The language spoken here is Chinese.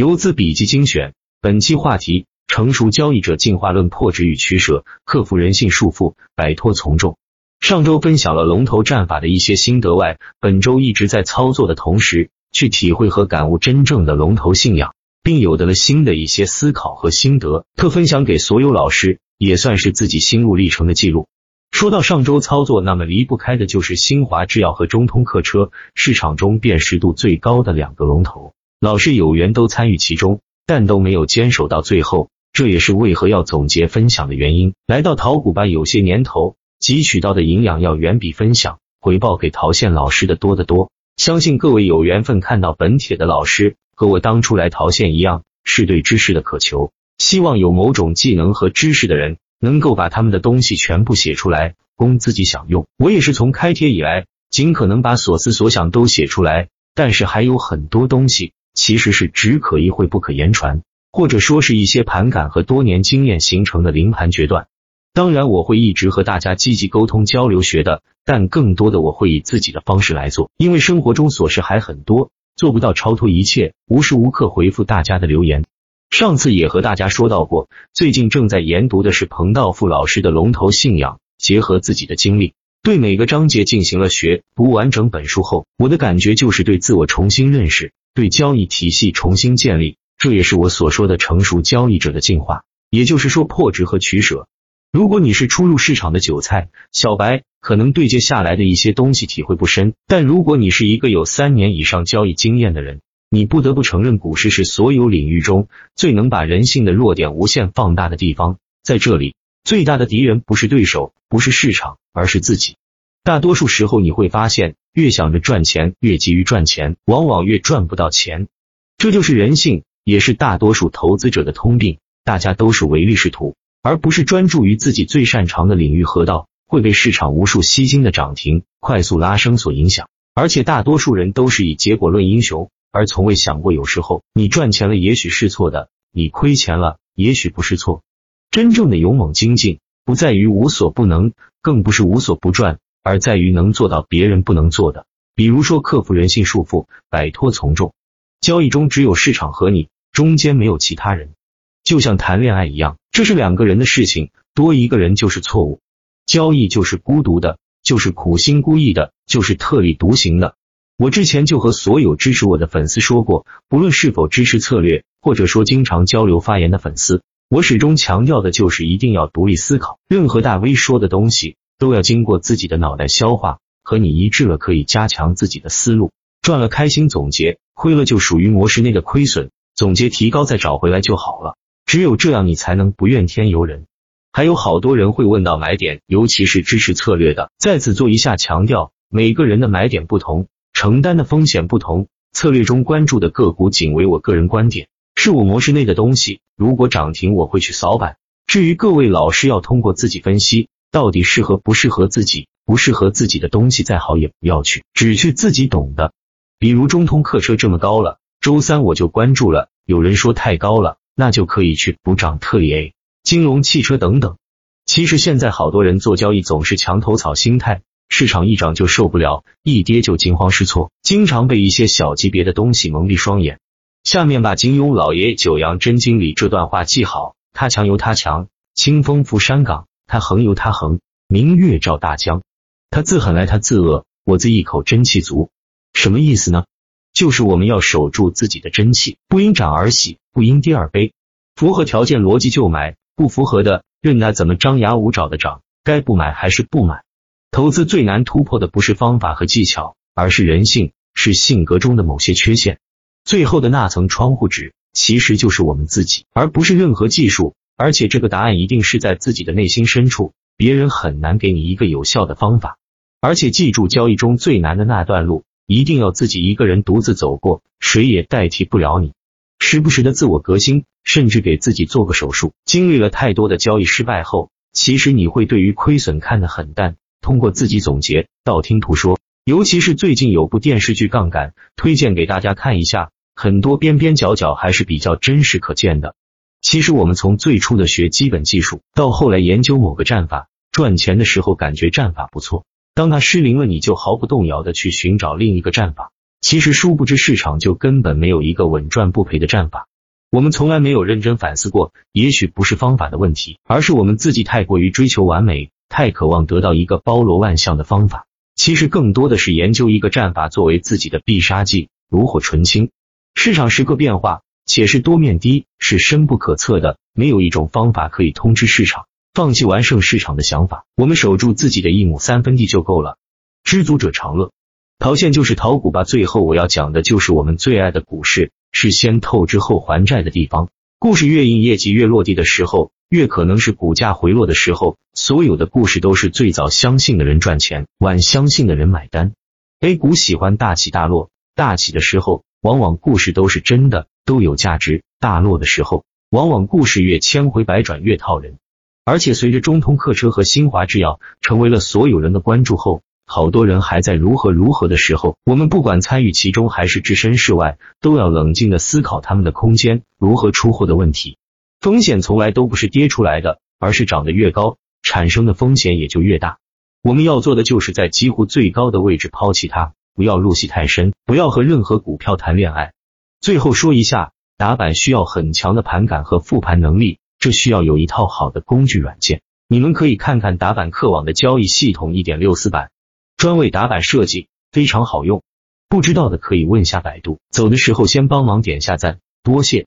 游资笔记精选，本期话题：成熟交易者进化论，破执与取舍，克服人性束缚，摆脱从众。上周分享了龙头战法的一些心得外，本周一直在操作的同时，去体会和感悟真正的龙头信仰，并有的了新的一些思考和心得，特分享给所有老师，也算是自己心路历程的记录。说到上周操作，那么离不开的就是新华制药和中通客车，市场中辨识度最高的两个龙头。老师有缘都参与其中，但都没有坚守到最后，这也是为何要总结分享的原因。来到陶谷吧，有些年头汲取到的营养要远比分享回报给陶县老师的多得多。相信各位有缘分看到本帖的老师，和我当初来陶县一样，是对知识的渴求，希望有某种技能和知识的人能够把他们的东西全部写出来，供自己享用。我也是从开帖以来，尽可能把所思所想都写出来，但是还有很多东西。其实是只可意会不可言传，或者说是一些盘感和多年经验形成的临盘决断。当然，我会一直和大家积极沟通交流学的，但更多的我会以自己的方式来做，因为生活中琐事还很多，做不到超脱一切，无时无刻回复大家的留言。上次也和大家说到过，最近正在研读的是彭道富老师的龙头信仰，结合自己的经历，对每个章节进行了学。读完整本书后，我的感觉就是对自我重新认识。对交易体系重新建立，这也是我所说的成熟交易者的进化，也就是说破值和取舍。如果你是初入市场的韭菜小白，可能对接下来的一些东西体会不深；但如果你是一个有三年以上交易经验的人，你不得不承认，股市是所有领域中最能把人性的弱点无限放大的地方。在这里，最大的敌人不是对手，不是市场，而是自己。大多数时候，你会发现。越想着赚钱，越急于赚钱，往往越赚不到钱。这就是人性，也是大多数投资者的通病。大家都是唯利是图，而不是专注于自己最擅长的领域河道，会被市场无数吸金的涨停、快速拉升所影响。而且大多数人都是以结果论英雄，而从未想过，有时候你赚钱了，也许是错的；你亏钱了，也许不是错。真正的勇猛精进，不在于无所不能，更不是无所不赚。而在于能做到别人不能做的，比如说克服人性束缚，摆脱从众。交易中只有市场和你，中间没有其他人。就像谈恋爱一样，这是两个人的事情，多一个人就是错误。交易就是孤独的，就是苦心孤诣的，就是特立独行的。我之前就和所有支持我的粉丝说过，不论是否支持策略，或者说经常交流发言的粉丝，我始终强调的就是一定要独立思考，任何大 V 说的东西。都要经过自己的脑袋消化，和你一致了可以加强自己的思路，赚了开心总结，亏了就属于模式内的亏损，总结提高再找回来就好了。只有这样你才能不怨天尤人。还有好多人会问到买点，尤其是支持策略的，在此做一下强调，每个人的买点不同，承担的风险不同，策略中关注的个股仅为我个人观点，是我模式内的东西。如果涨停我会去扫板，至于各位老师要通过自己分析。到底适合不适合自己？不适合自己的东西再好也不要去，只去自己懂的。比如中通客车这么高了，周三我就关注了。有人说太高了，那就可以去补涨特里 A、金融汽车等等。其实现在好多人做交易总是墙头草心态，市场一涨就受不了，一跌就惊慌失措，经常被一些小级别的东西蒙蔽双眼。下面把金庸老爷九阳真经里这段话记好：他强由他强，清风拂山岗。他横由他横，明月照大江。他自狠来他自恶，我自一口真气足。什么意思呢？就是我们要守住自己的真气，不因涨而喜，不因跌而悲。符合条件逻辑就买，不符合的任他怎么张牙舞爪的涨，该不买还是不买。投资最难突破的不是方法和技巧，而是人性，是性格中的某些缺陷。最后的那层窗户纸，其实就是我们自己，而不是任何技术。而且这个答案一定是在自己的内心深处，别人很难给你一个有效的方法。而且记住，交易中最难的那段路，一定要自己一个人独自走过，谁也代替不了你。时不时的自我革新，甚至给自己做个手术。经历了太多的交易失败后，其实你会对于亏损看得很淡。通过自己总结，道听途说，尤其是最近有部电视剧《杠杆》，推荐给大家看一下，很多边边角角还是比较真实可见的。其实我们从最初的学基本技术，到后来研究某个战法赚钱的时候，感觉战法不错。当它失灵了，你就毫不动摇的去寻找另一个战法。其实殊不知市场就根本没有一个稳赚不赔的战法。我们从来没有认真反思过，也许不是方法的问题，而是我们自己太过于追求完美，太渴望得到一个包罗万象的方法。其实更多的是研究一个战法作为自己的必杀技，炉火纯青。市场时刻变化，且是多面低，是深不可测的。没有一种方法可以通知市场，放弃完胜市场的想法。我们守住自己的一亩三分地就够了。知足者常乐。逃现就是逃股吧。最后我要讲的就是我们最爱的股市。是先透支后还债的地方。故事越硬，业绩越落地的时候，越可能是股价回落的时候。所有的故事都是最早相信的人赚钱，晚相信的人买单。A 股喜欢大起大落，大起的时候，往往故事都是真的，都有价值；大落的时候，往往故事越千回百转，越套人。而且随着中通客车和新华制药成为了所有人的关注后。好多人还在如何如何的时候，我们不管参与其中还是置身事外，都要冷静的思考他们的空间如何出货的问题。风险从来都不是跌出来的，而是涨得越高，产生的风险也就越大。我们要做的就是在几乎最高的位置抛弃它，不要入戏太深，不要和任何股票谈恋爱。最后说一下，打板需要很强的盘感和复盘能力，这需要有一套好的工具软件。你们可以看看打板客网的交易系统一点六四版。专为打板设计，非常好用。不知道的可以问下百度。走的时候先帮忙点下赞，多谢。